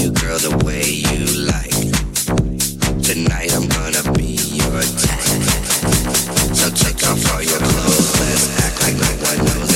you, girl, the way you like. Tonight I'm gonna be your type. So take off all your clothes, let's act like no one knows.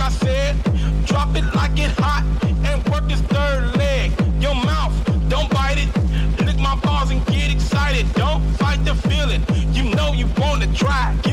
I said. Drop it like it hot and work this third leg. Your mouth, don't bite it. Lick my balls and get excited. Don't fight the feeling. You know you wanna try.